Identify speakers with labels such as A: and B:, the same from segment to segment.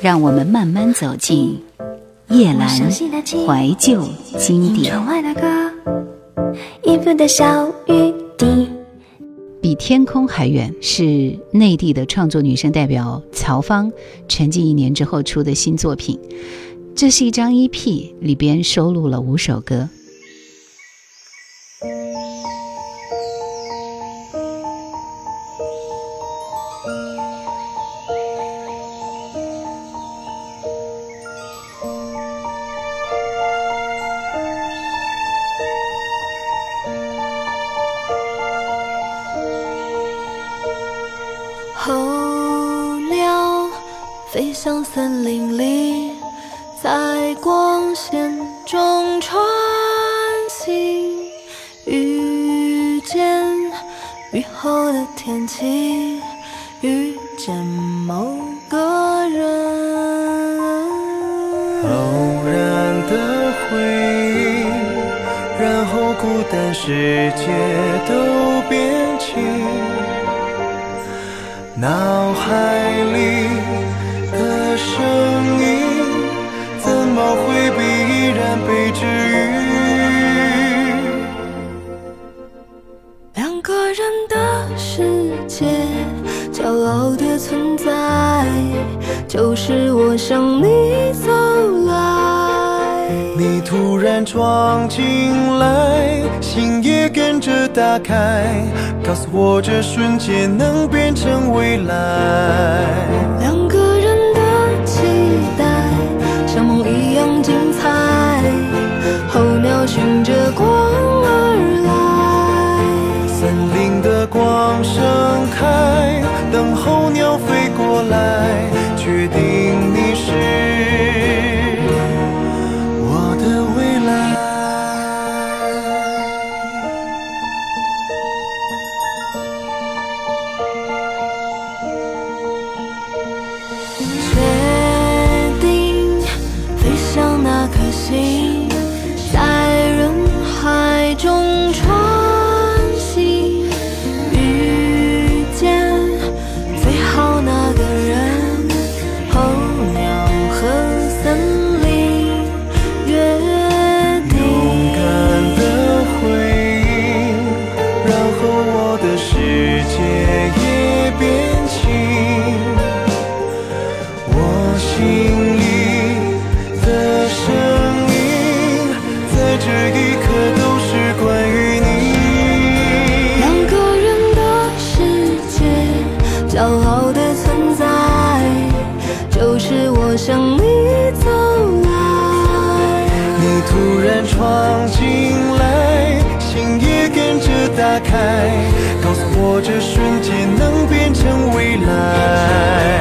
A: 让我们慢慢走进叶阑怀旧经典。比天空还远是内地的创作女生代表曹芳，沉寂一年之后出的新作品。这是一张 EP，里边收录了五首歌。
B: 飞向森林里，在光线中穿行，遇见雨后的天气，遇见某个人。
C: 偶然的回忆，然后孤单世界都变轻。脑海里
B: 骄傲的存在，就是我向你走来。
C: 你突然闯进来，心也跟着打开。告诉我，这瞬间能变成未来。
B: 两个人的期待，像梦一样精彩。候鸟循着光而来，
C: 森林的光盛开，等候鸟飞过来，确定你是
A: 我的未来。确定飞向那颗星。骄傲的存在就是
B: 我向你走来你突然闯进来心也跟着打开告诉我这瞬间能变成未来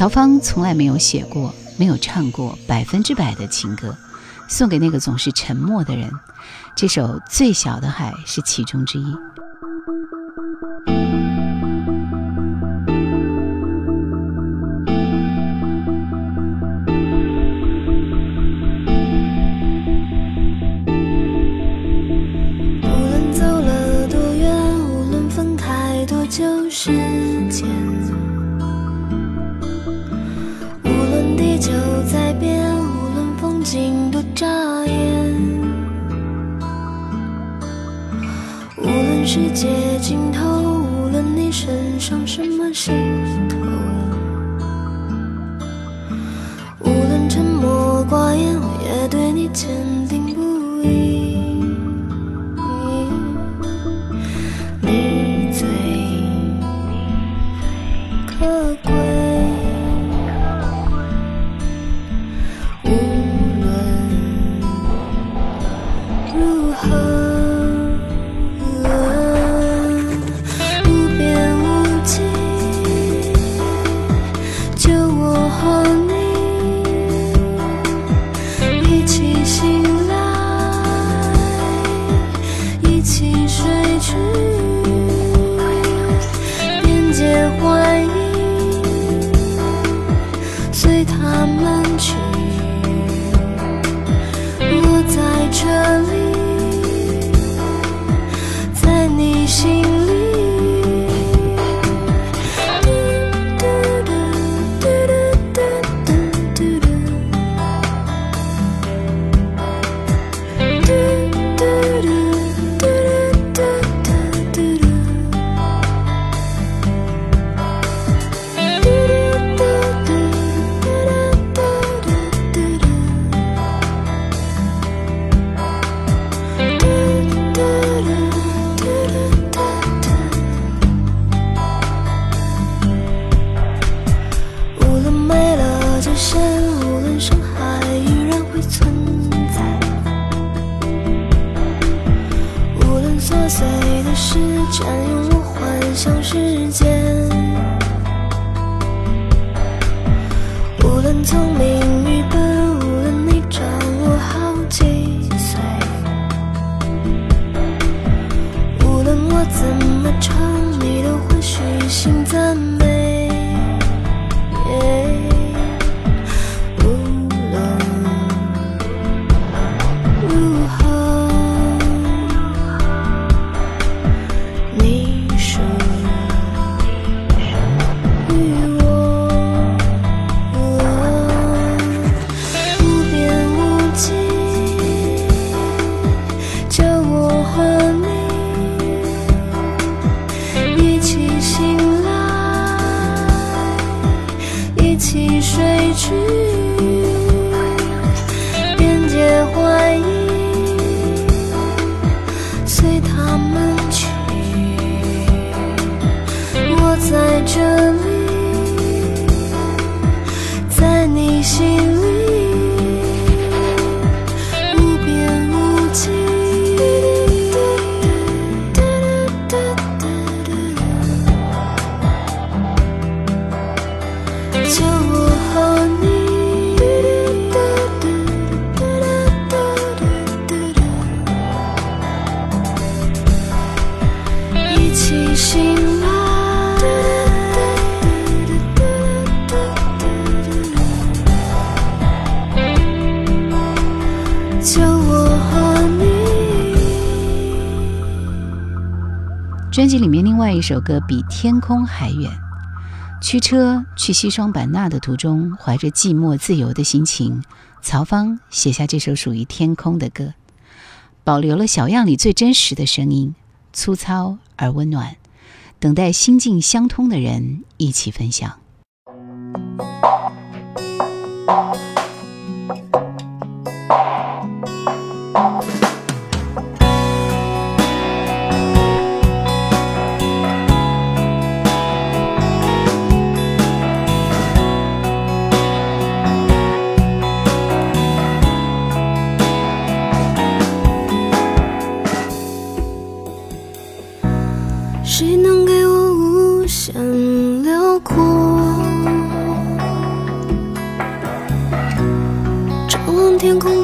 B: 曹芳从来没有写过、没有唱过百分之百的情歌，送给那个总是沉默的人。这首《最小的海》是其中之一。的眨眼。无论世界尽头，无论你身上什么心头，无论沉默寡言，我也对你坚心
A: 这首歌比天空还远。驱车去西双版纳的途中怀着寂寞自由的心情曹芳写下这首属于天空的歌。保留了小样里最真实的声音粗糙而温暖等待心境相通的人一起分享。
B: 天空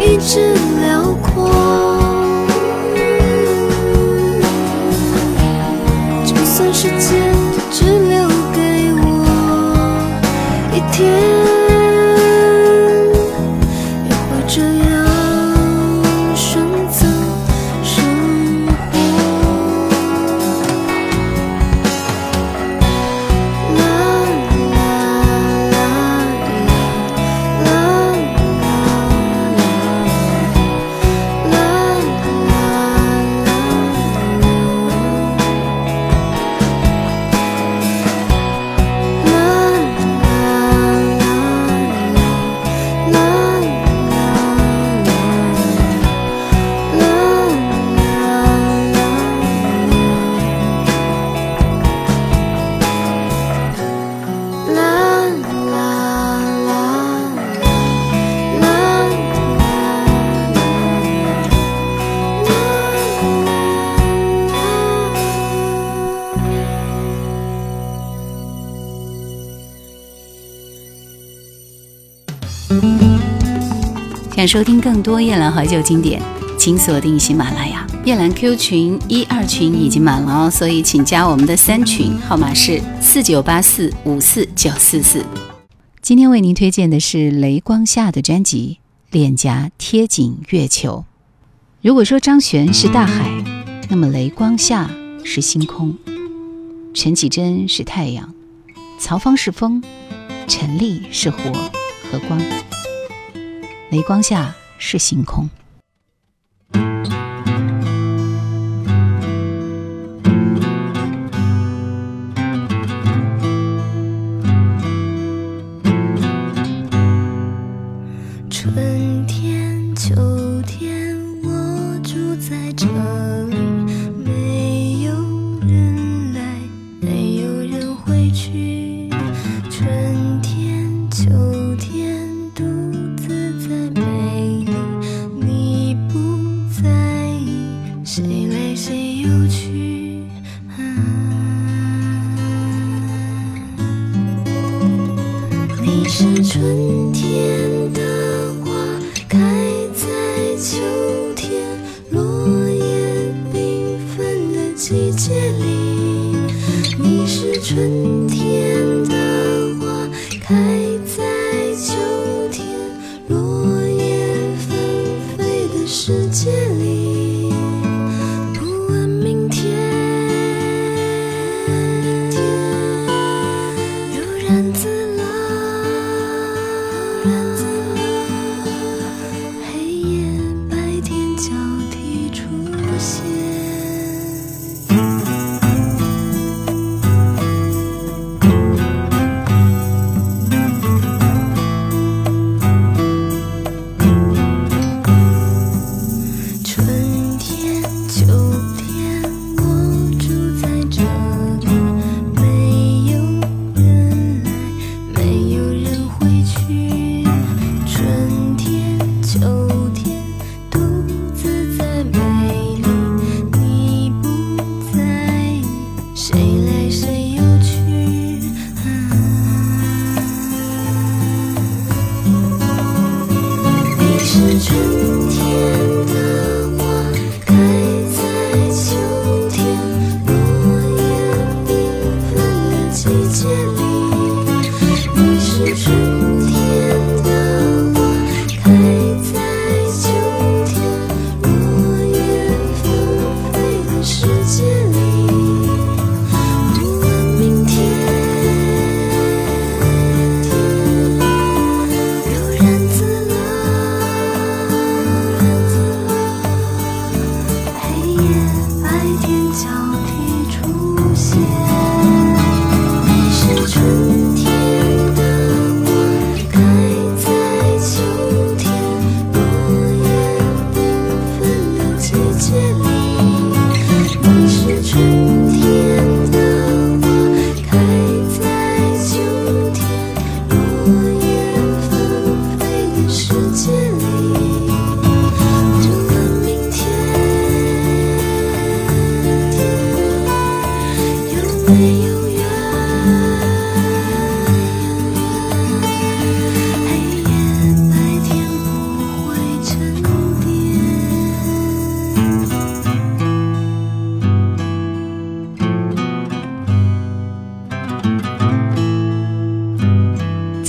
B: 一直辽阔。
A: 想收听更多夜兰怀旧经典请锁定喜马拉雅。夜兰 q 群一二群已经满了哦所以请加我们的三群号码是四九八四五四九四四。今天为您推荐的是雷光下的专辑脸颊贴紧月球。如果说张悬是大海那么雷光下是星空。陈绮贞是太阳曹方是风陈粒是火和光。雷光下是星空。
B: 失去。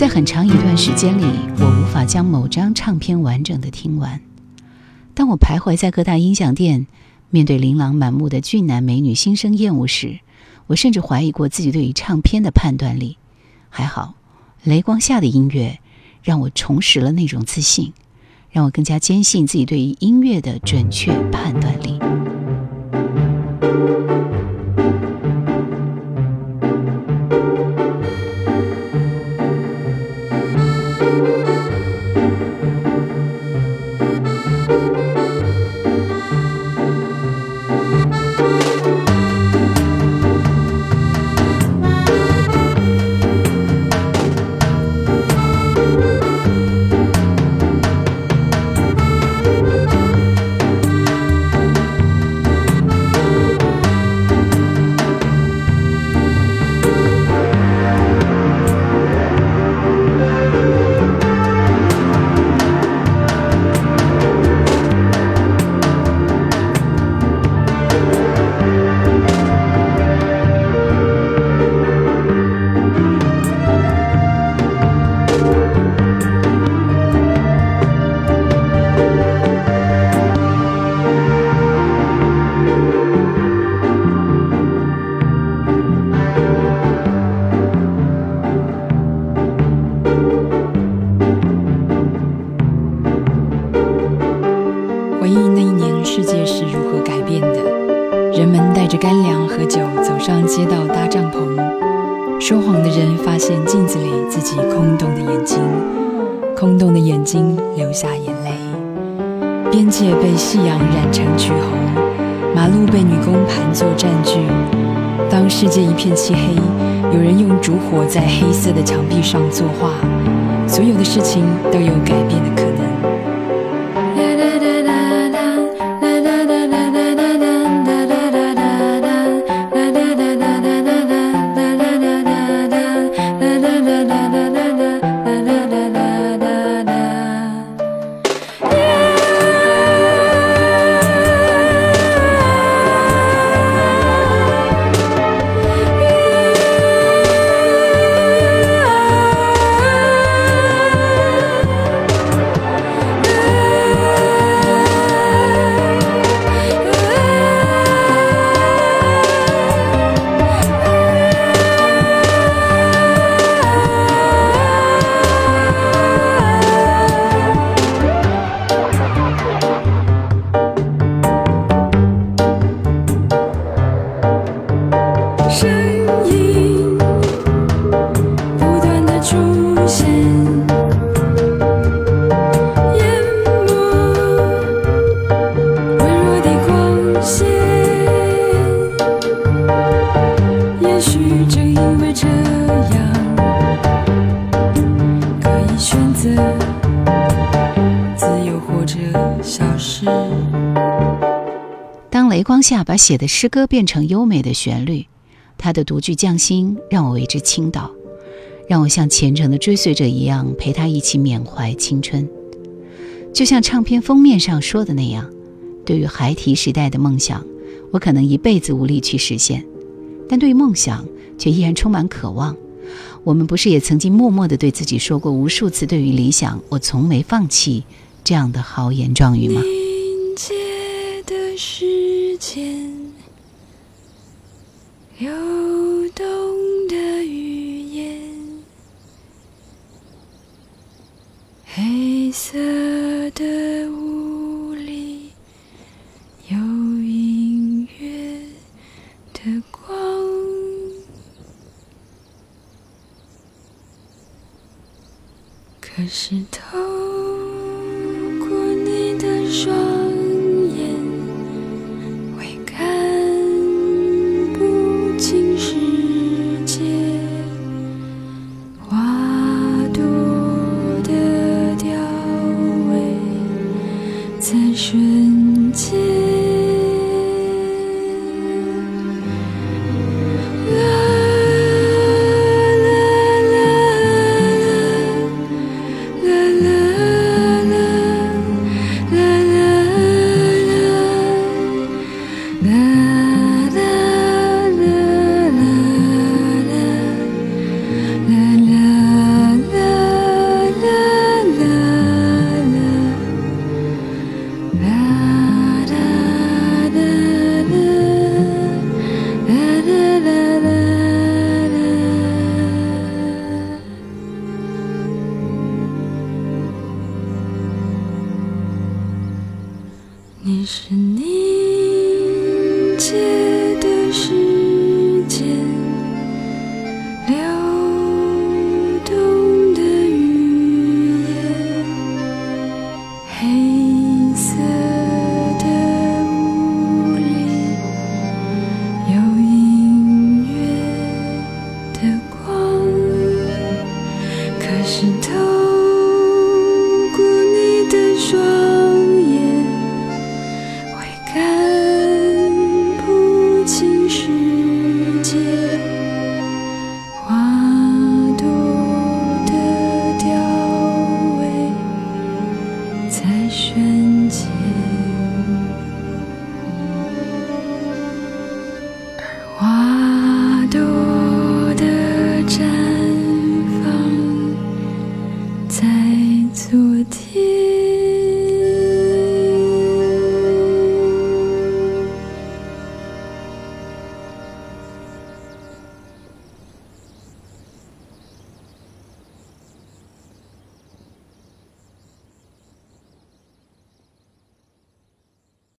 B: 在
A: 很长一段时间里，我无法将某张唱片完整的听完。当我徘徊在各大音响店，面对琳琅满目的俊男美女心生厌恶时，我甚至怀疑过自己对于唱片的判断力。还好，雷光下的音乐让我重拾了那种自信，让我更加坚信自己对于音乐的准确判断力。
D: 干粮和酒走上街道搭帐篷，说谎的人发现镜子里自己空洞的眼睛，空洞的眼睛流下眼泪。边界被夕阳染成橘红，马路被女工盘坐占据。当世界一片漆黑，有人用烛火在黑色的墙壁上作画，所有的事情都有改变的可能。
A: 下把写的诗歌变成优美的旋律，他的独具匠心让我为之倾倒，让我像虔诚的追随者一样陪他一起缅怀青春。就像唱片封面上说的那样，对于孩提时代的梦想，我可能一辈子无力去实现，但对于梦想却依然充满渴望。我们不是也曾经默默地对自己说过无数次“对于理想，我从没放弃”这样的豪言壮语吗？
D: 凝结的是间，流动的语言，黑色的雾里有隐约的光。可是透过你的双